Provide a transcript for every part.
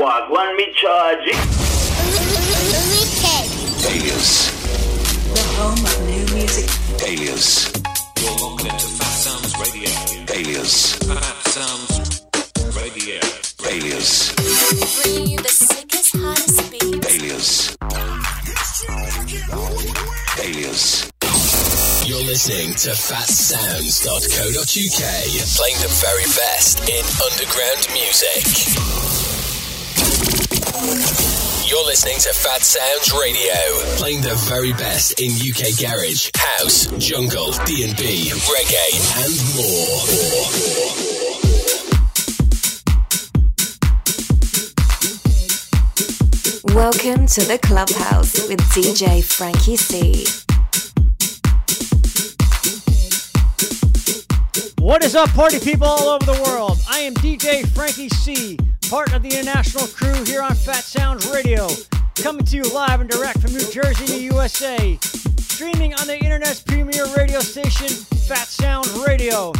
What one me charge? Alias, The home of new music. alias, You're locked into Fat Sounds Radio. alias, Fat Sounds Radio. alias, Bringing you the sickest, hottest beats. alias, alias. You're listening to phatsoundz.co.uk, playing the very best in underground music. You're listening to Phatsoundz Radio, playing the very best in UK garage, house, jungle, D&B, reggae, and more. Welcome to the clubhouse with DJ FrankEC. What is up, party people all over the world? I am DJ FrankEC, part of the international crew here on Phatsoundz Radio, coming to you live and direct from New Jersey the USA, streaming on the internet's premier radio station, Phatsoundz Radio.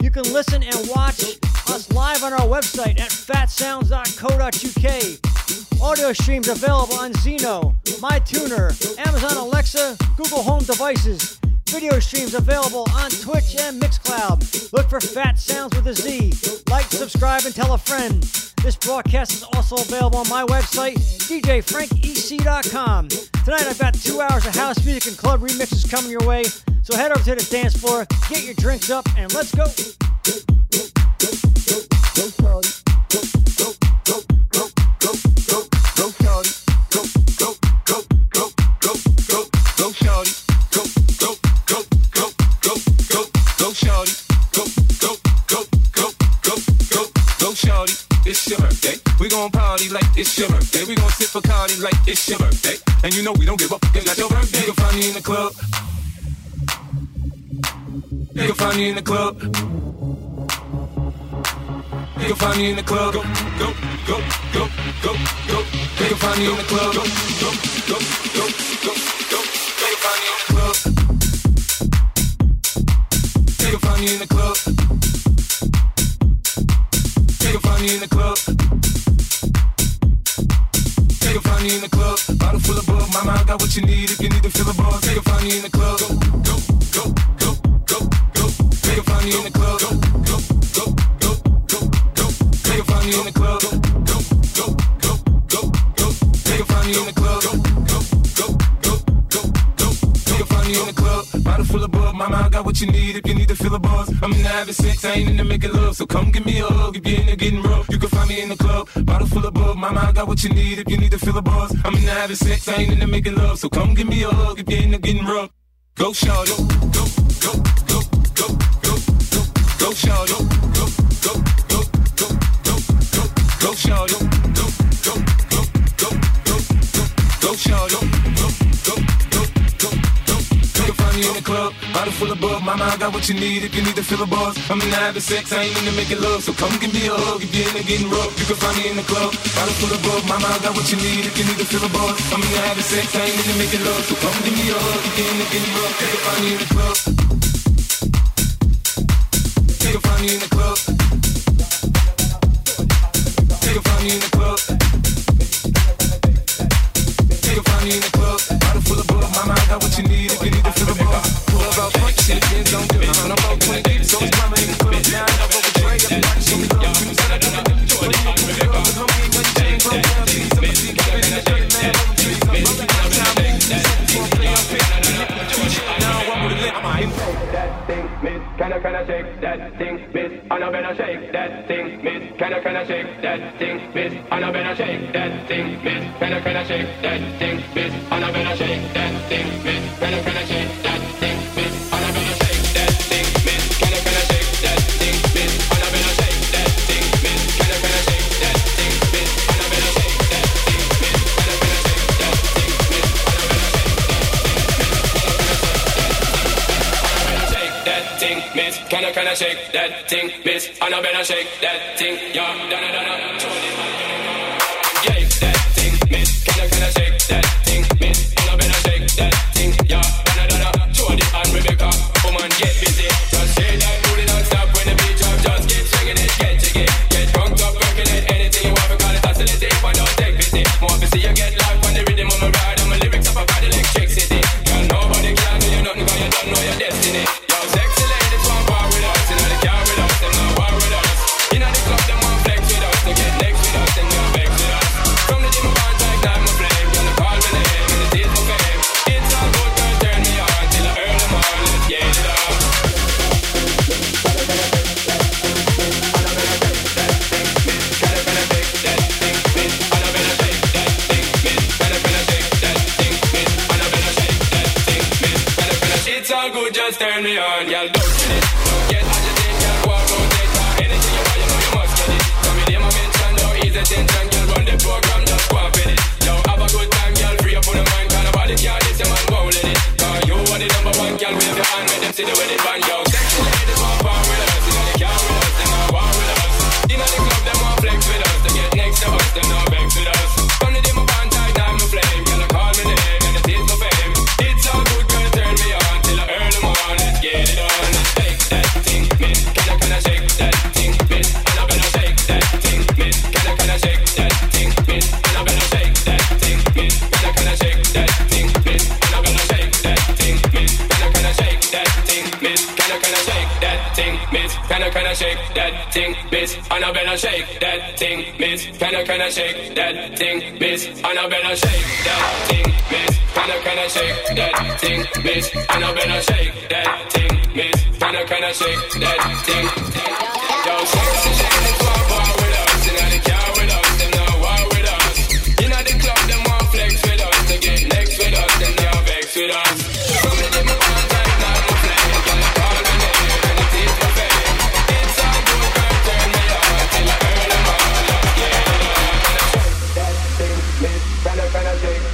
You can listen and watch us live on our website at phatsoundz.co.uk. Audio streams available on Zeno, MyTuner, Amazon Alexa, Google Home devices. Video streams available on Twitch and Mixcloud. Look for Phatsoundz with a Z. Like, subscribe, and tell a friend. This broadcast is also available on my website, djfrankec.com. Tonight I've got two hours of house music and club remixes coming your way. So head over to the dance floor, get your drinks up, and let's go. Go It's your birthday. We gon' party like it's your birthday. We gon' sip a party like it's your birthday. And you know we don't give up. It's not your birthday. You can find me in the club. You can find me in the club. You can find me in the club. Go, go, go, go, go, go. You can find me in the club. Go, go, go, go, go, go. You can find me in the club. You can find me in the club. Find me in in the club. Bottle full of bug. Mama, I got what you need if you need to fill a buzz. You can in the club. Go, go, go, go, go, go. You can in the club. Go, go, go, go, go, go. You can in the club. Go, go, go, go, go, go. You can in the club. Go, Me in the club. Bottle full of bug. Mama, I got what you need if you need to fill a buzz. I'm in the having sex, I ain't in the making love. So come give me a hug if you're in the getting rough. You can find me in the club. Bottle full of bug. Mama, I got what you need if you need to fill a buzz. I'm in the having sex, I ain't in the making love. So come give me a hug if you're in the getting rough. Go shorty, go, go, go, go, go, go, go go, go, go, go, go, go, go go, go, go, go, go, go, go shorty, go, go, go, go, go. Me in the club, bottle full of bug. Mama, I got what you need if you need to fill a buzz. I'm in the having sex, I ain't in the making love. So come give me a hug if you're in the getting rough. You can find me in the club, bottle full of bug. Mama, I got what you need if you need to fill a buzz. I'm in the having sex, I ain't in the making love. So come give me a hug if you're in the getting rough. You can find me in the club. You can find me in the club.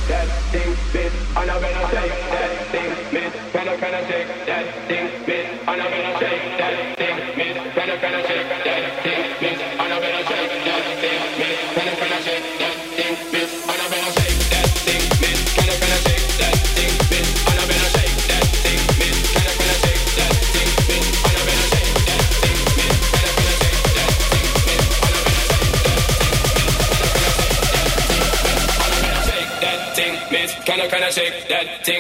Can I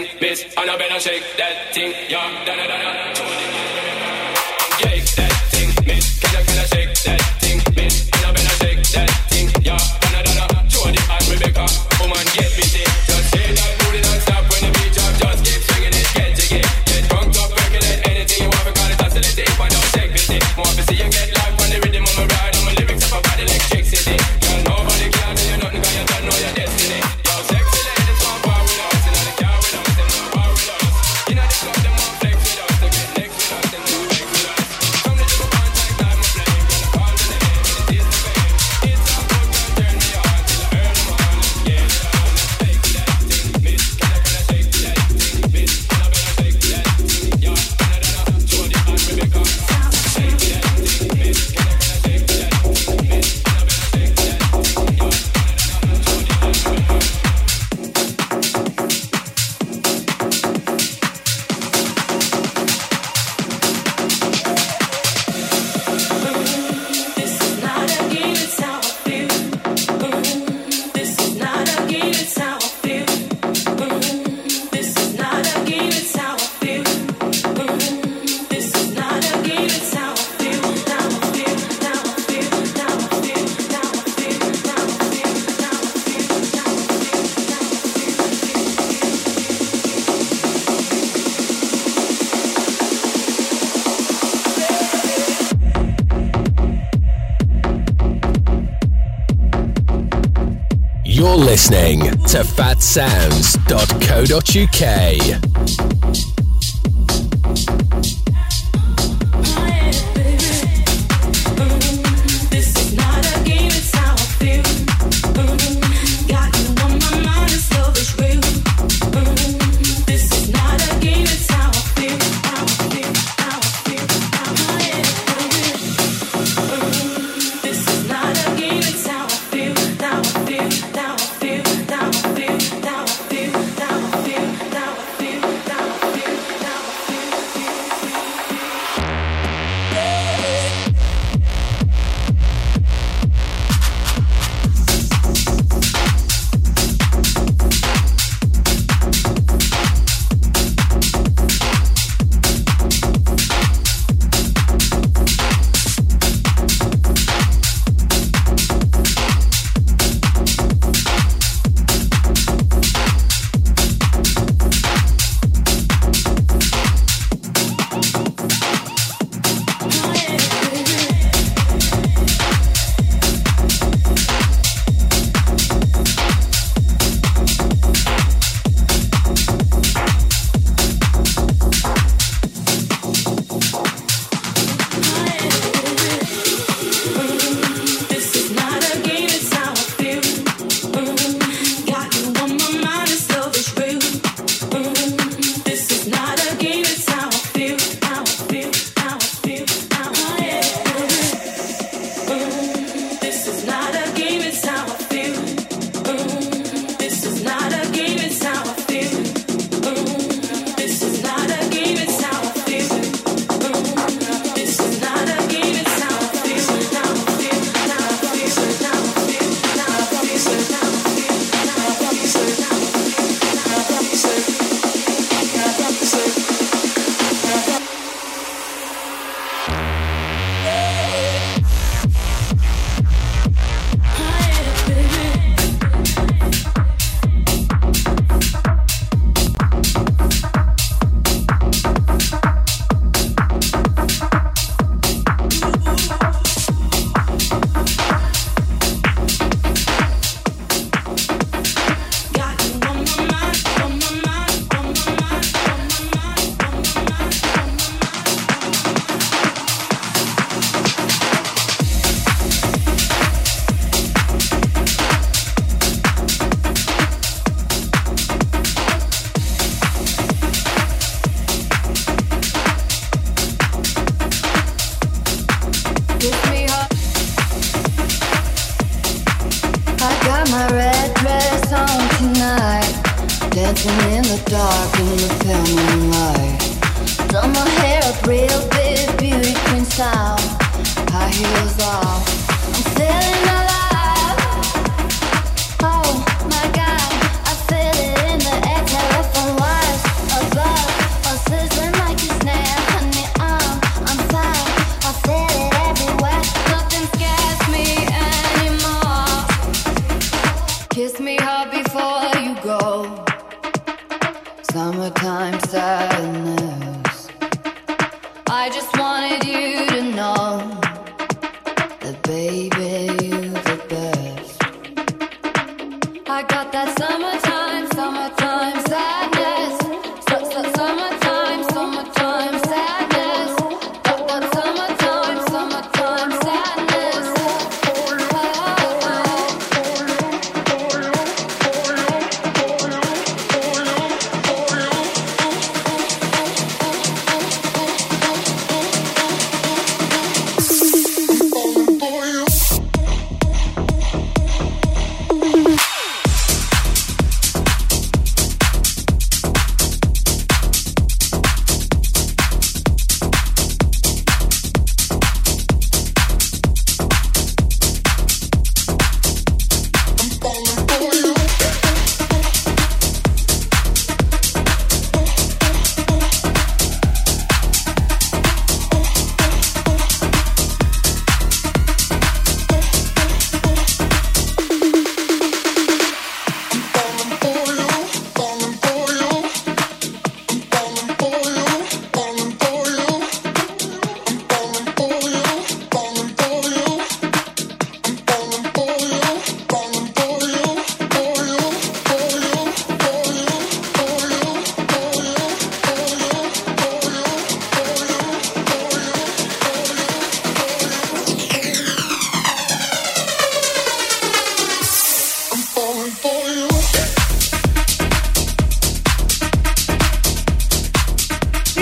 to phatsoundz.co.uk.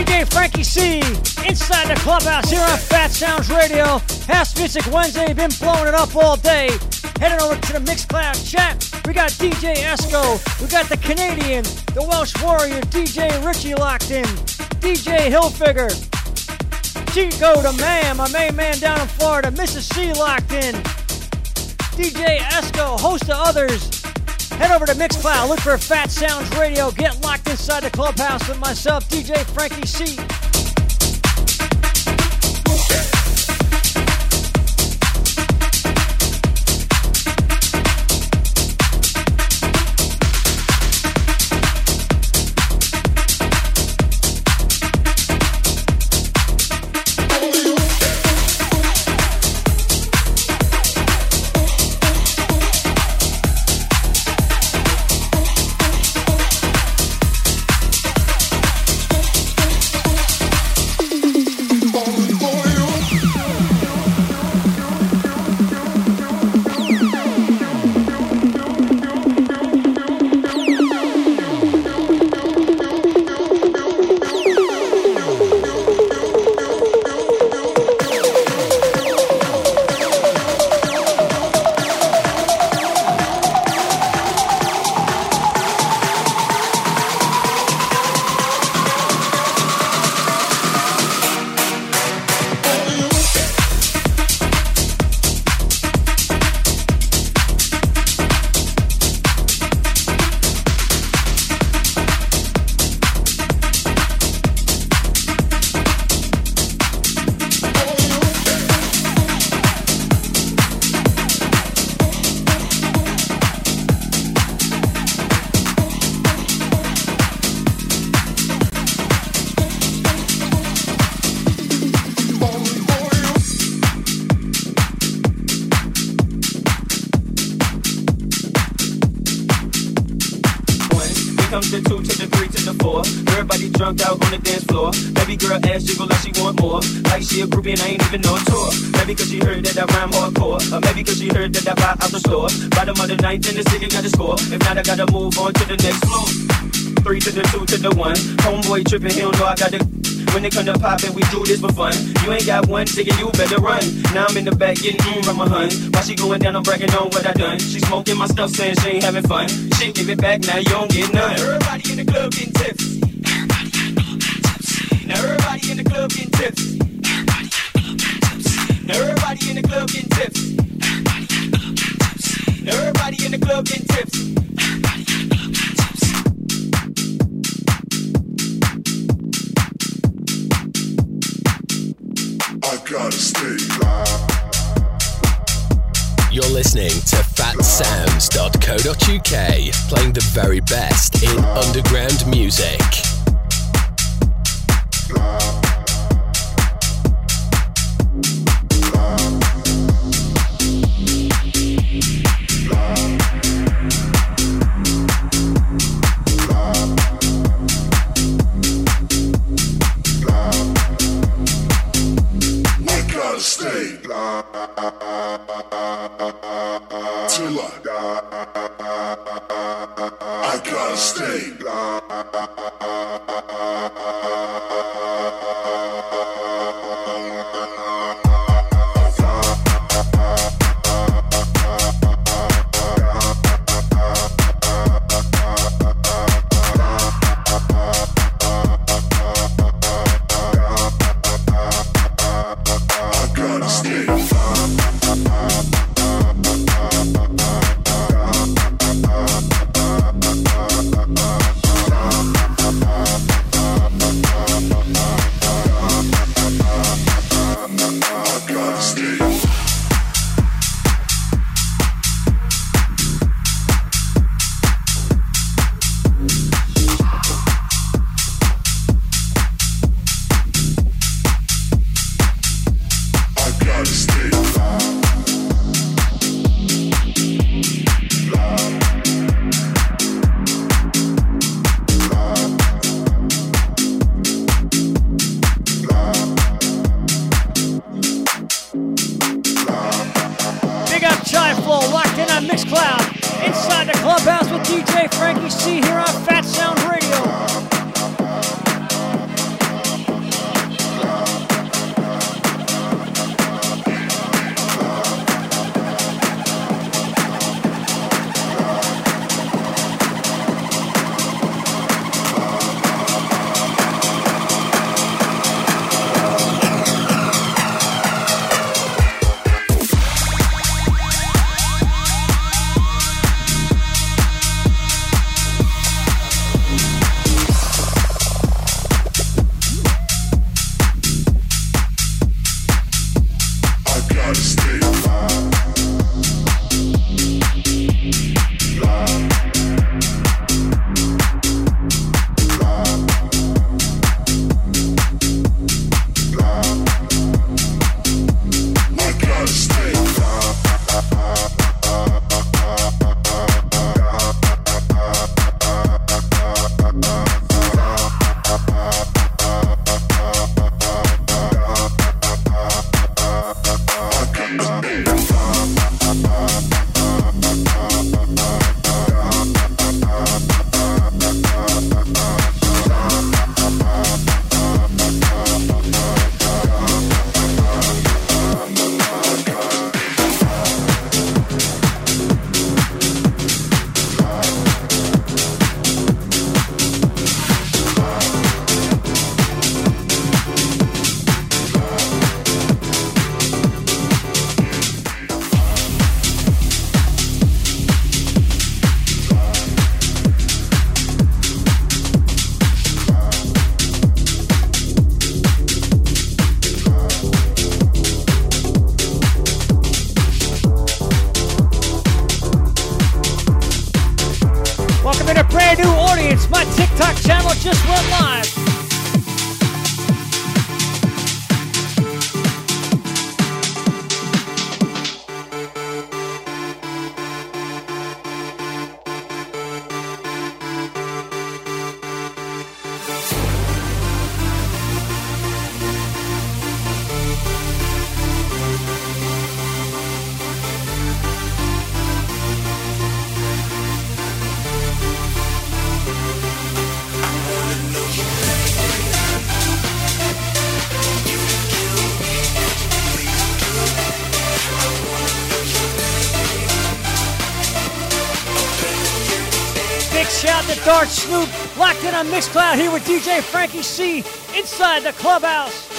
DJ FrankEC. Inside the clubhouse here on Phatsoundz Radio. House Music Wednesday, been blowing it up all day. Heading over to the Mixcloud chat. We got DJ Esco. We got the Canadian, the Welsh Warrior, DJ Richie locked in. DJ Hillfigger. Chico the man, my main man down in Florida. Mrs. C locked in. DJ Esco, host of others. Head over to Mixcloud, look for Phatsoundz Radio, get locked inside the clubhouse with myself, DJ FrankEC. tripping, he don't know I got the. When it come to poppin', we do this for fun. You ain't got one, nigga, you better run. Now I'm in the back getting mm from my hun. While she going down, I'm bragging on what I done. She smoking my stuff, saying she ain't having fun. She give it back, now you don't get none. Everybody in the club getting tipsy. To Dart Snoop, locked in on Mixcloud here with DJ FrankEC inside the clubhouse.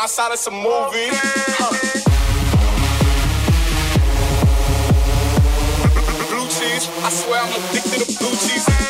my side of some movies. Huh. Blue cheese, I swear I'm addicted to blue cheese.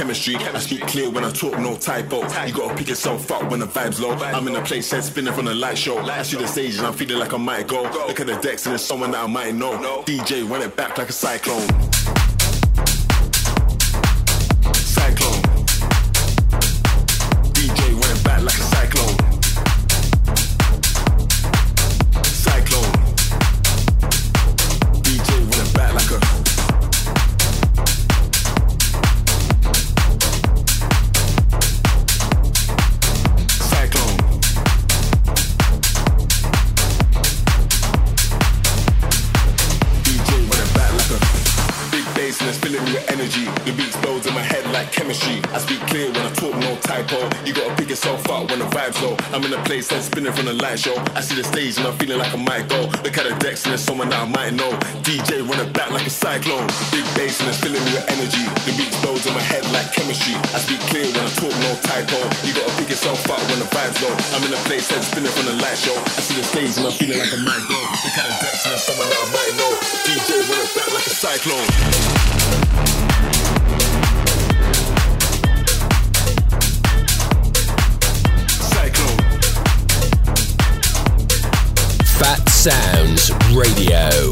Chemistry. I speak clear when I talk, no typo. You gotta pick yourself up when the vibe's low. I'm in a place head spinning from the light show. I see the stage and I'm feeling like I might go. Look at the decks and there's someone that I might know. DJ run it back like a. Cyclone. feeling like a mind blown. The kind of depths in someone that I might know. DJ with a back like a cyclone. Phatsoundz Radio.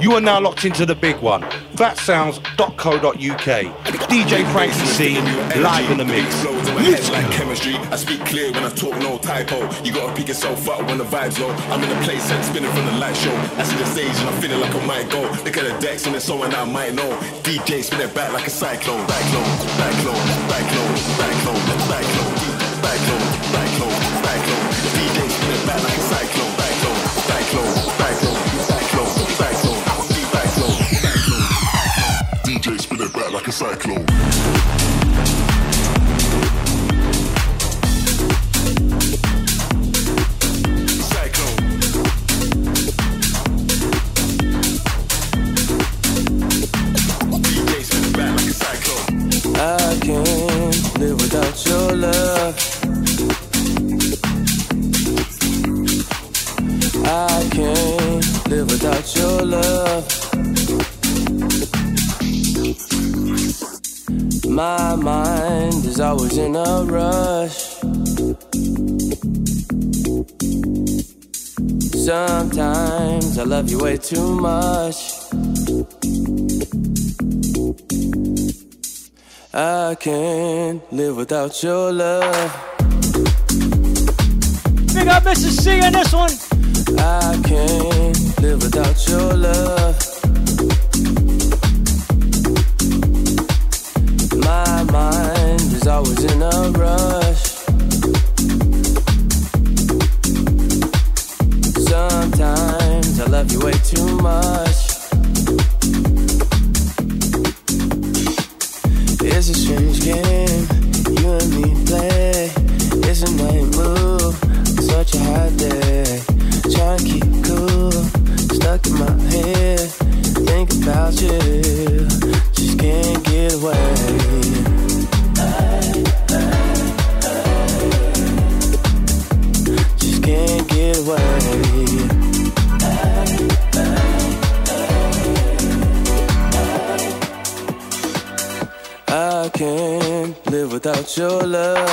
You are now locked into the big one. Phatsoundz.co.uk. DJ FrankEC live in the mix. Like chemistry. I speak clear when I talk, no typo. You gotta pick yourself up when the vibe's low. I'm in a place spinning from the light show. I see the stage and I'm feeling like I might go. Look at the decks and someone I might know. DJ spin it back like a cyclone. DJ spin it back like a. Cyclone, it back like a cyclone. Love you way too much. I can't live without your love. Big up Mrs. C on this one. I can't live without your love. My mind is always in a rush. love you way too much. It's a strange game you and me play. It's a night move, such a hot day. Trying to keep cool, stuck in my head. Think about you, just can't get away. Just can't get away. can't live without your love.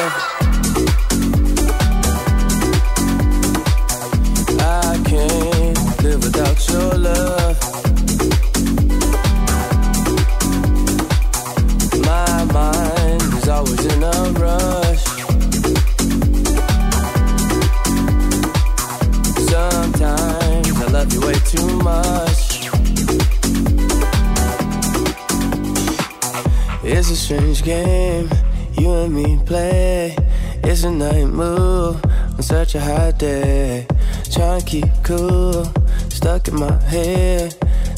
I can't live without your love. game you and me play. It's a night move on such a hot day. Trying to keep cool, stuck in my head.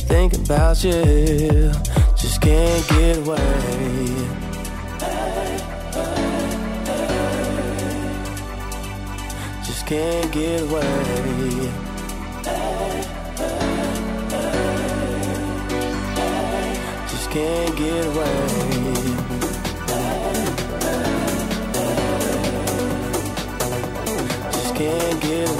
Thinking about you, just can't get away. Just can't get away. Just can't get away Yeah.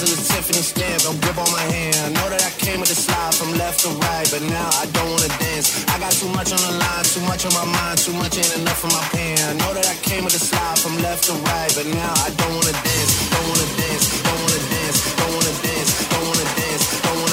because of the Tiffany stamp. I'm grip on my hand. I know that I came with a slide from left to right, but now I don't wanna dance. I got too much on the line, too much on my mind, too much ain't enough for my pan. I know that I came with a slide from left to right, but now I don't wanna dance, don't wanna dance, don't wanna dance, don't wanna dance, don't wanna dance, don't wanna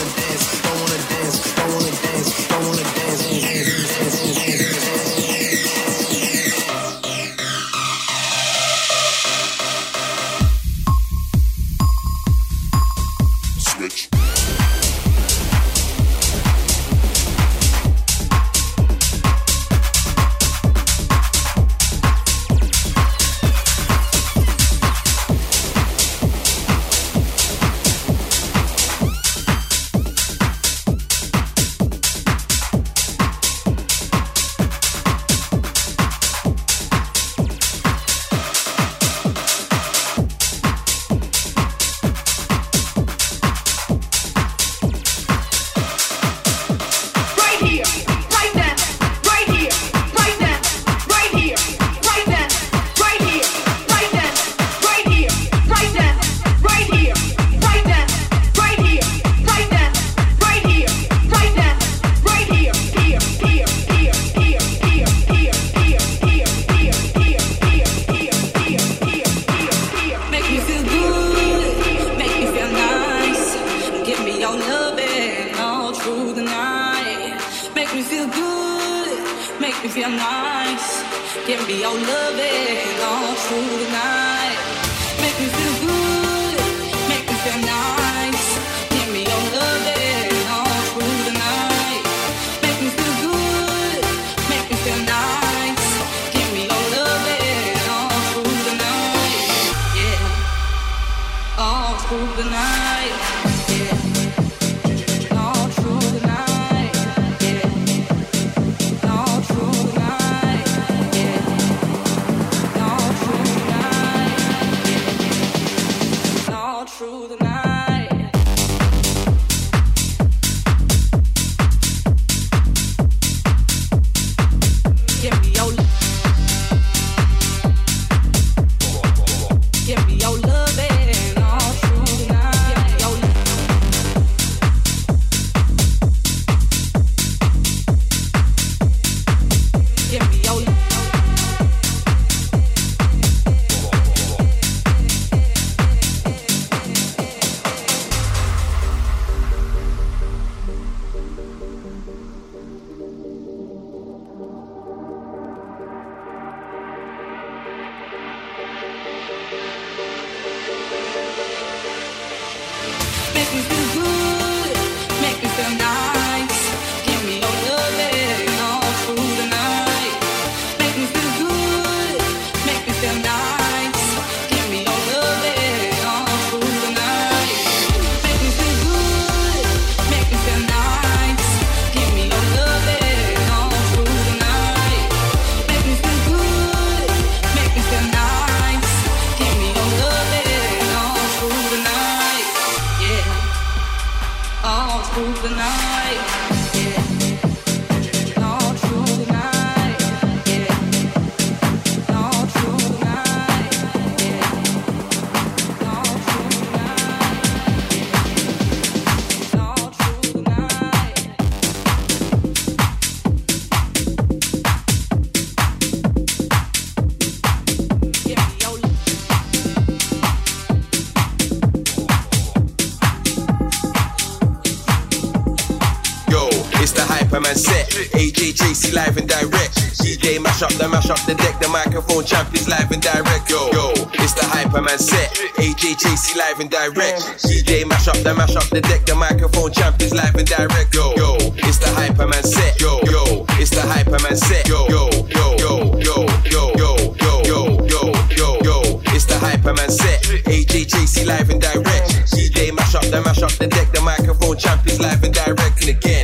be live and direct. DJ mash up the mash up the deck, the microphone champions live and direct. Yo, yo, it's the Hyperman set. AJ live and direct. DJ mash up the mash up the deck, the microphone champions live and direct. Yo, yo, it's the Hyperman set. Yo, yo, it's the Hyperman set. Yo, yo, yo, yo, yo, yo, yo, yo, yo, yo, yo, yo. It's the Hyperman set. AJ live and direct. DJ mash up the mash up the deck, the microphone champions live and direct. Again.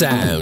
sound.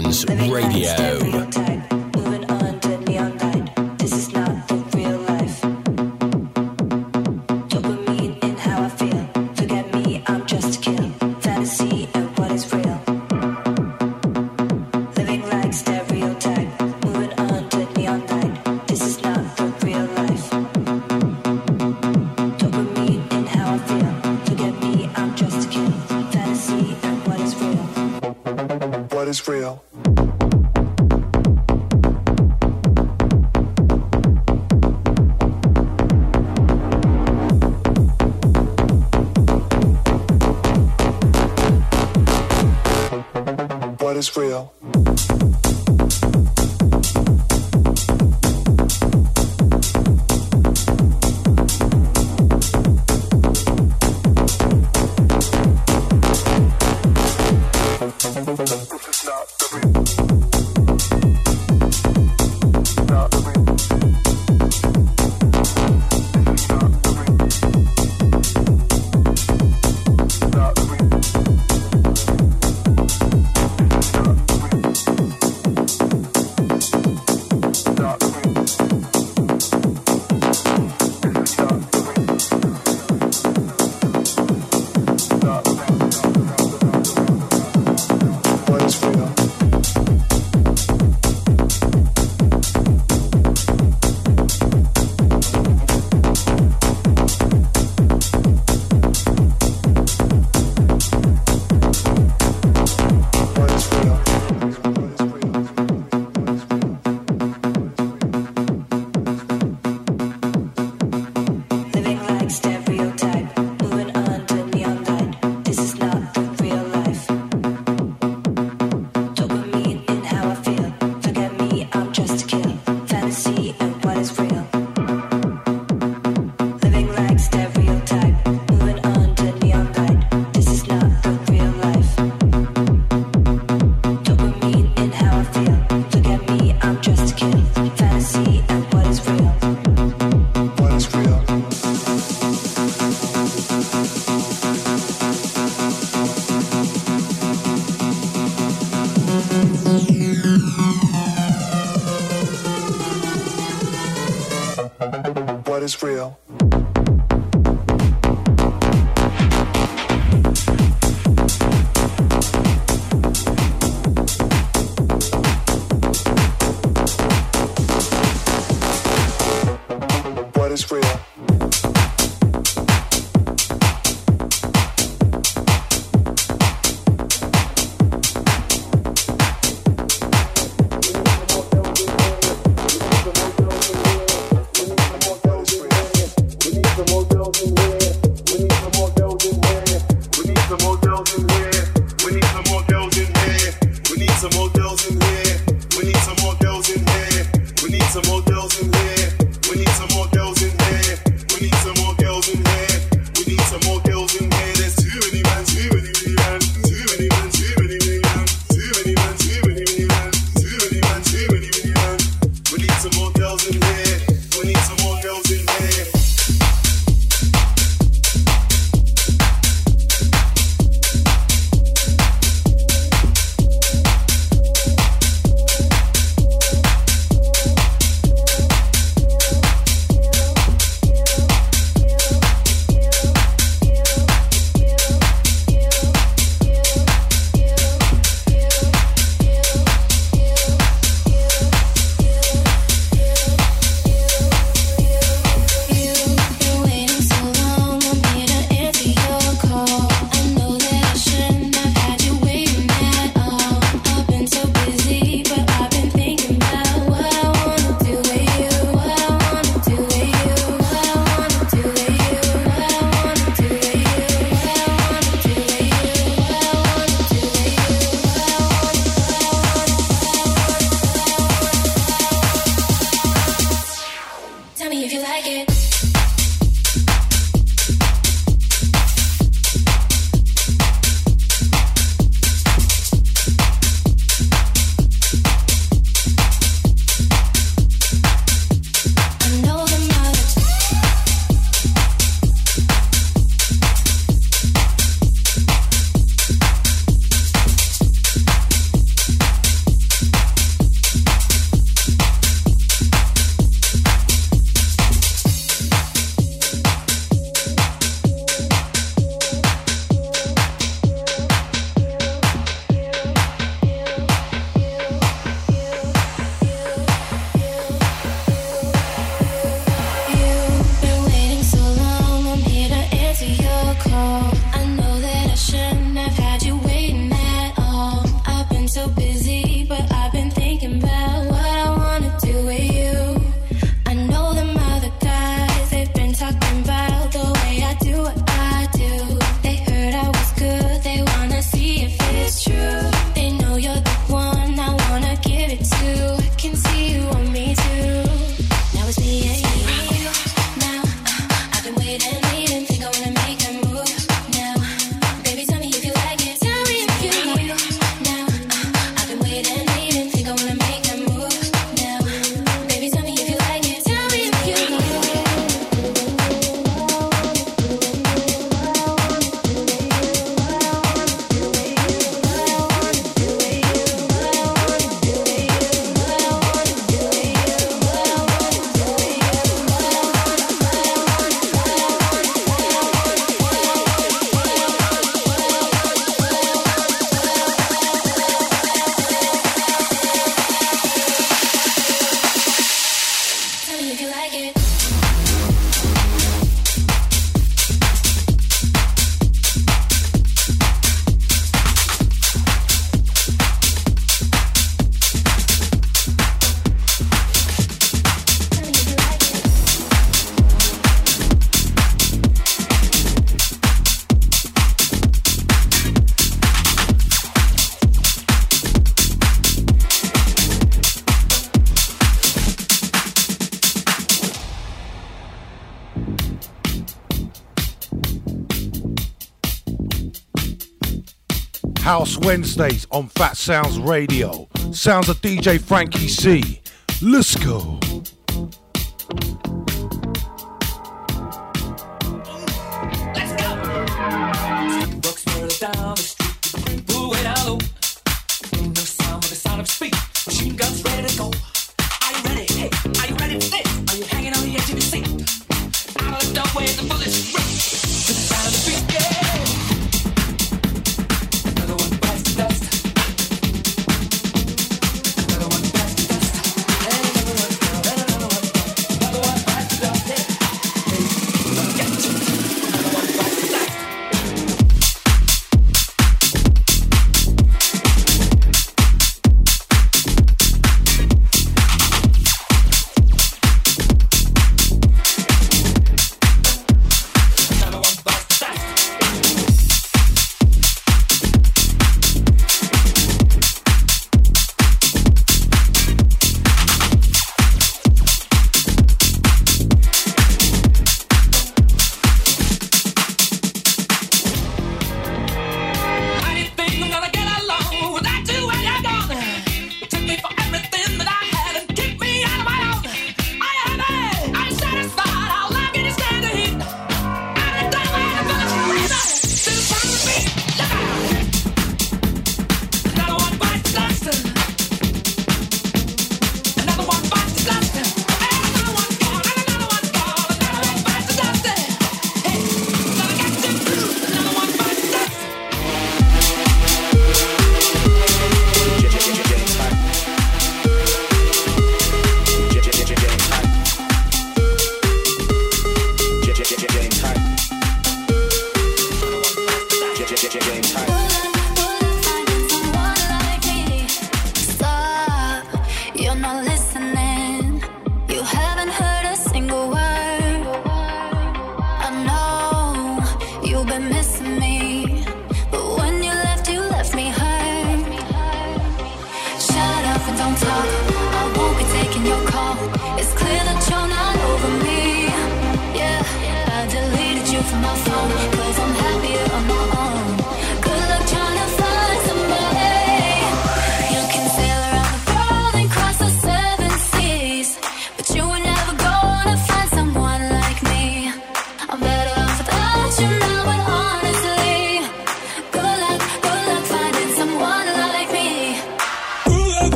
Wednesdays on Phatsoundz Radio. Sounds of DJ FrankEC. Let's go.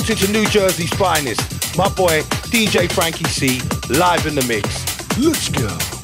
locked into New Jersey's finest. My boy, DJ FrankEC, live in the mix. Let's go.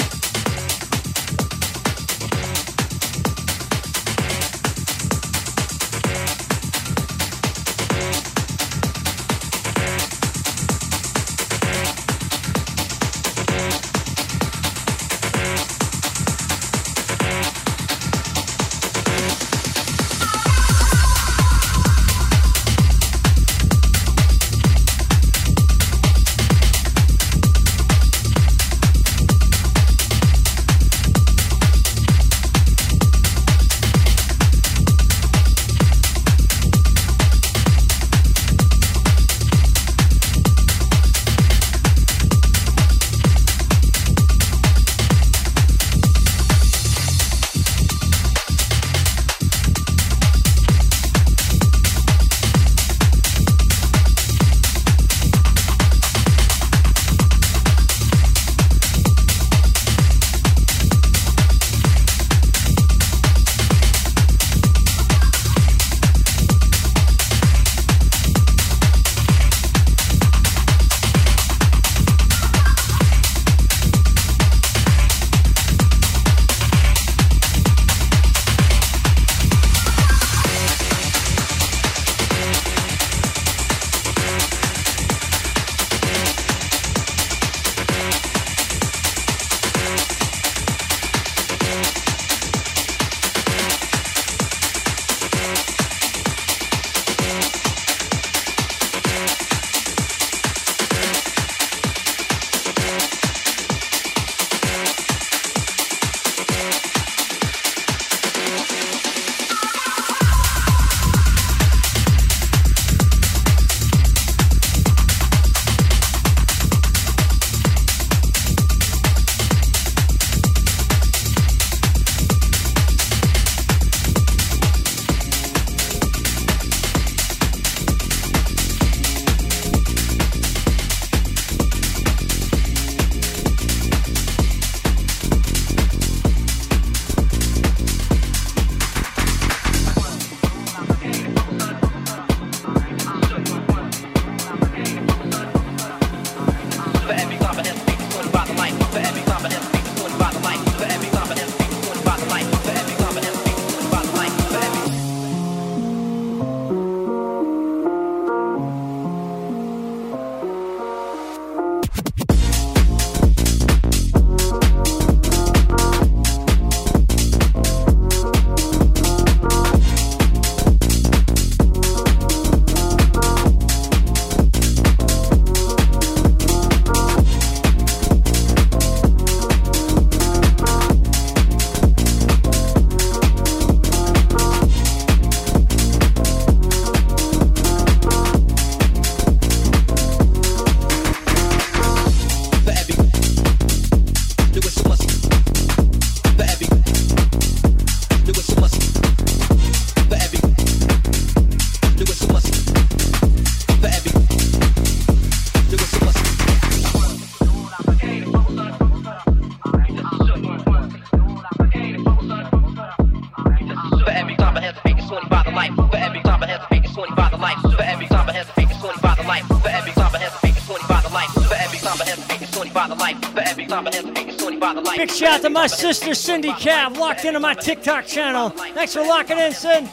My sister Cindy Cav, locked into my TikTok channel. Thanks for locking in, Sin.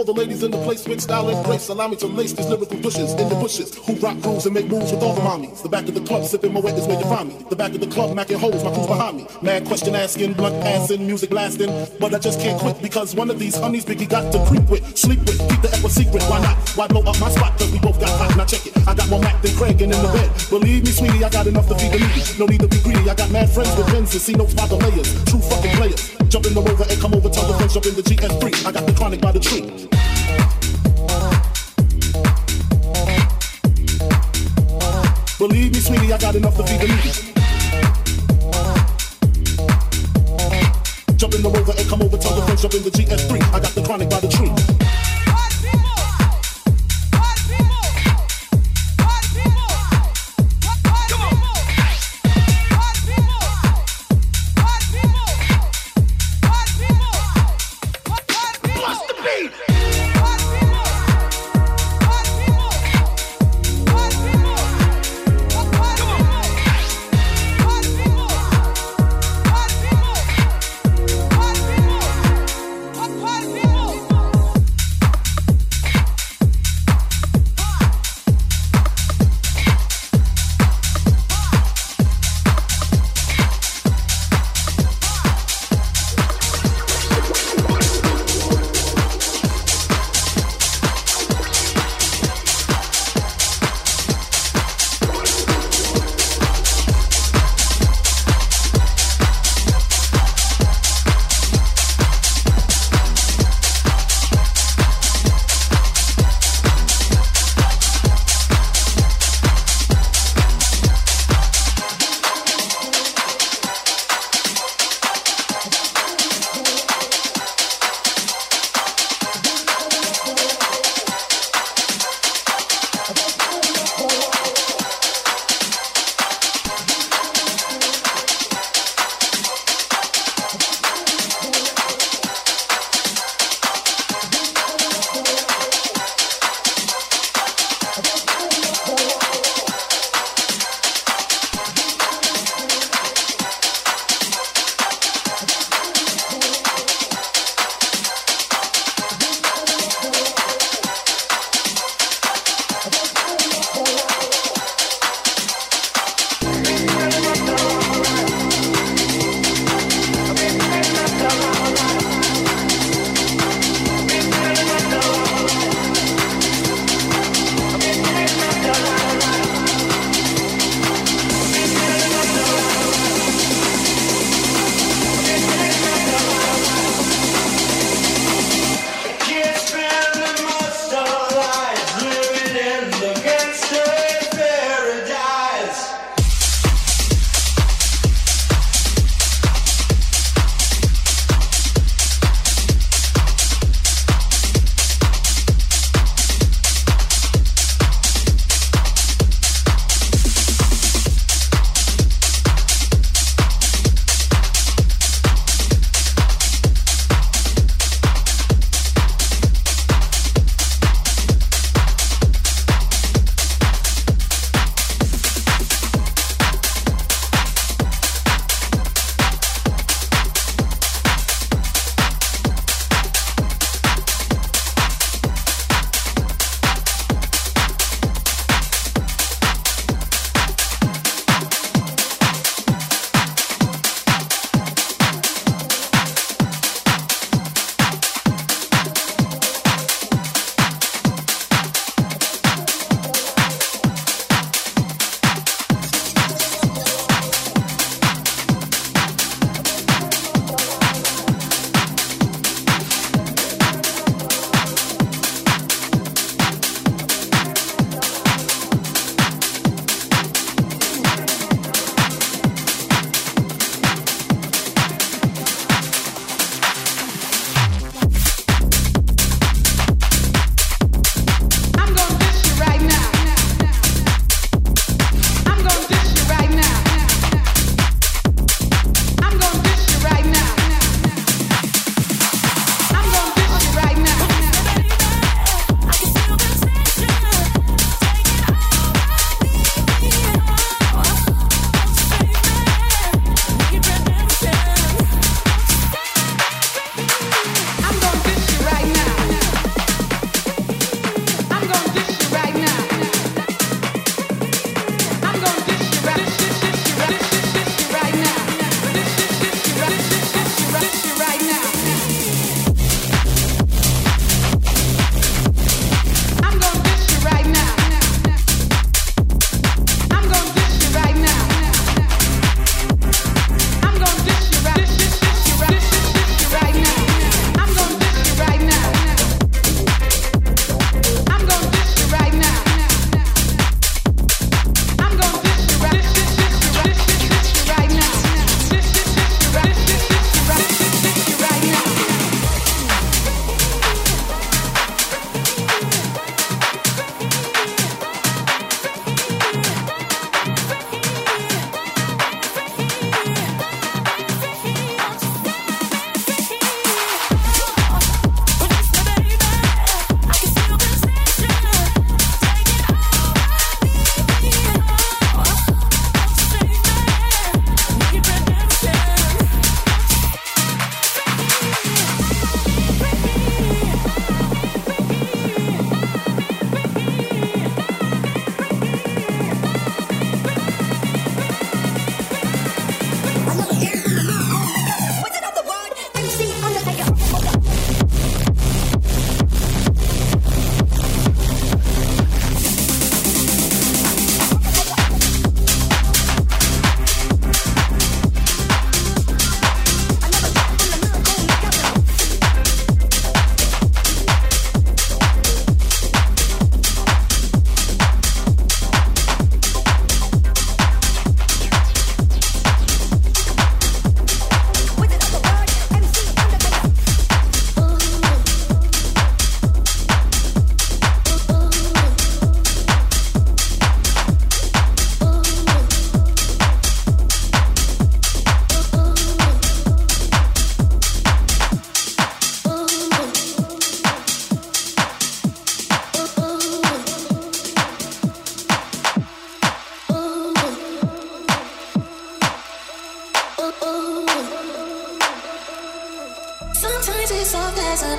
All the ladies in the place with style and grace, allow me to lace these lyrical bushes in the bushes who rock grooves and make moves with all the mommies. The back of the club sipping my wet is where you find me. The back of the club macking holes, my crew's behind me. Mad question asking, blunt passing, music lasting, but I just can't quit because one of these honeys Biggie got to creep with, sleep with, keep the epic secret. Why not? Why blow up my spot? Cause we both got hot. Now check it. I got more Mac than Craig and in the bed. Believe me, sweetie, I got enough to feed the needy. No need to be greedy. I got mad friends with Benz and see no by the layers. True fucking players. Jump in the rover and come over, tell the friends jump in the GS3. I got the chronic by the tree. Believe me, sweetie, I got enough to feed the needy. Jump in the rover and come over, tell the friends jump in the GS3. I got the chronic by the tree.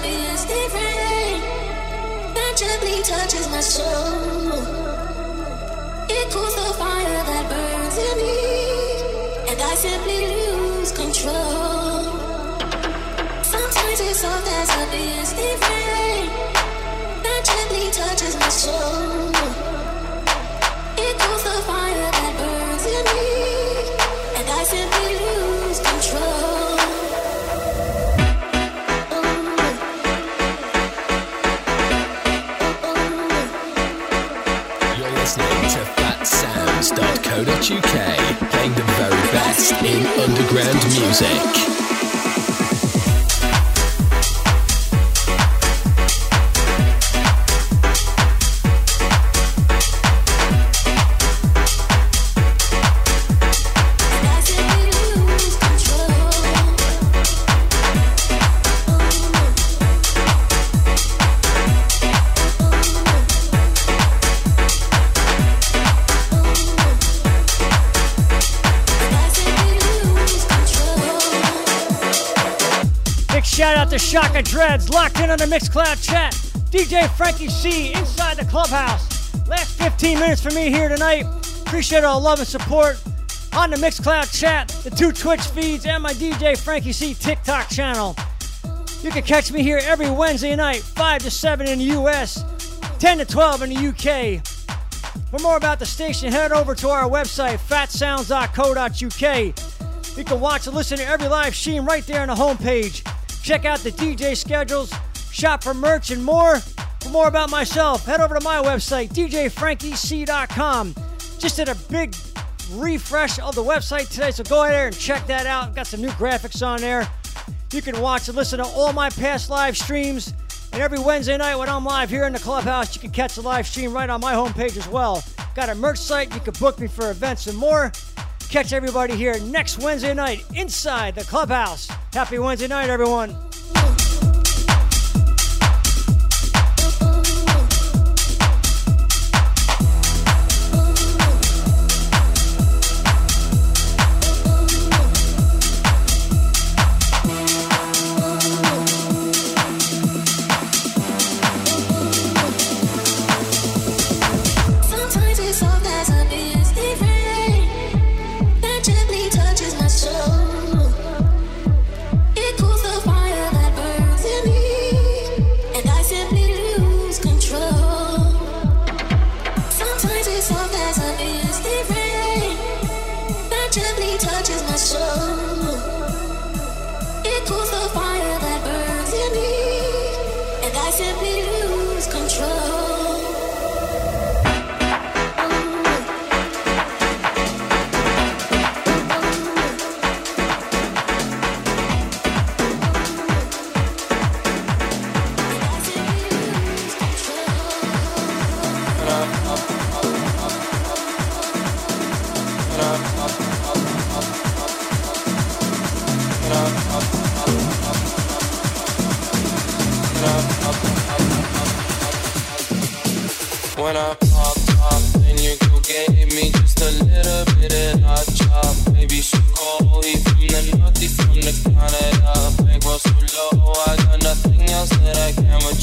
Misty rain that gently touches my soul. It cools the fire that burns in me, and I simply lose control. Sometimes it's soft as a misty rain that gently touches my soul. phatsoundz.co.uk, playing the very best in underground music. Out Dreads, locked in on the Mixcloud chat. DJ FrankEC inside the clubhouse. Last 15 minutes for me here tonight. Appreciate all love and support on the Mixcloud chat, the two Twitch feeds, and my DJ FrankEC TikTok channel. You can catch me here every Wednesday night, 5 to 7 in the US, 10 to 12 in the UK. For more about the station, head over to our website, phatsoundz.co.uk. You can watch and listen to every live stream right there on the homepage. Check out the DJ schedules, shop for merch, and more. For more about myself, head over to my website, djfrankec.com. Just did a big refresh of the website today, so go ahead and check that out. Got some new graphics on there. You can watch and listen to all my past live streams. And every Wednesday night when I'm live here in the clubhouse, you can catch the live stream right on my homepage as well. Got a merch site, you can book me for events and more. Catch everybody here next Wednesday night inside the clubhouse. Happy Wednesday night, everyone.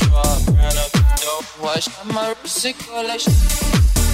Withdraw. Ran up the watch my circulation. When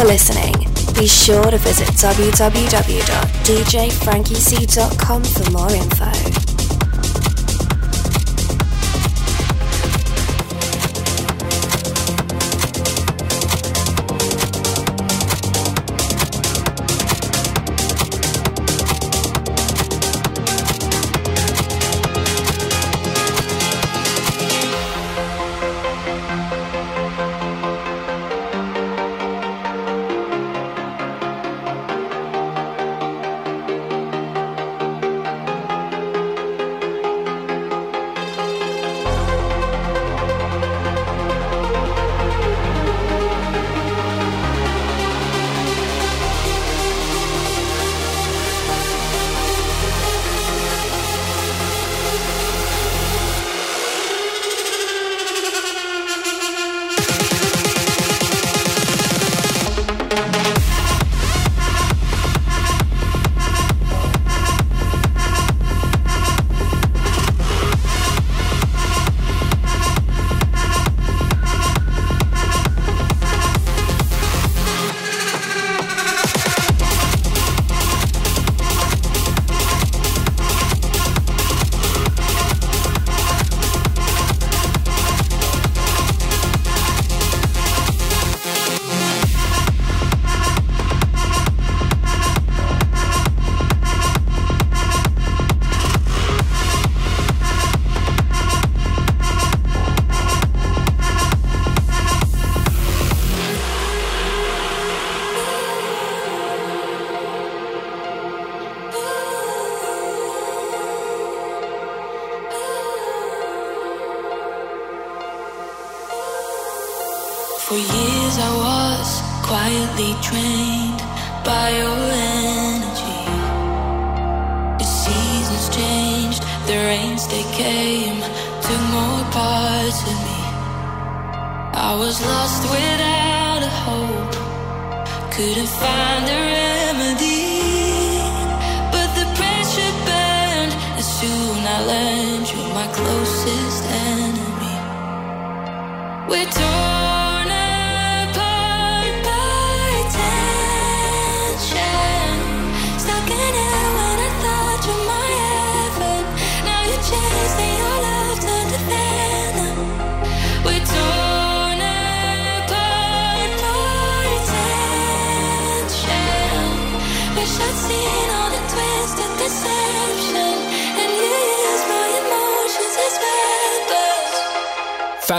for listening. Be sure to visit www.djfrankec.com for more info.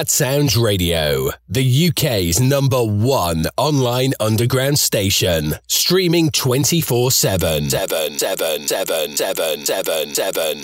Phatsoundz Radio, the UK's number one online underground station, streaming 24 7. 7, 7, 7, 7, 7, 7, 7, 7.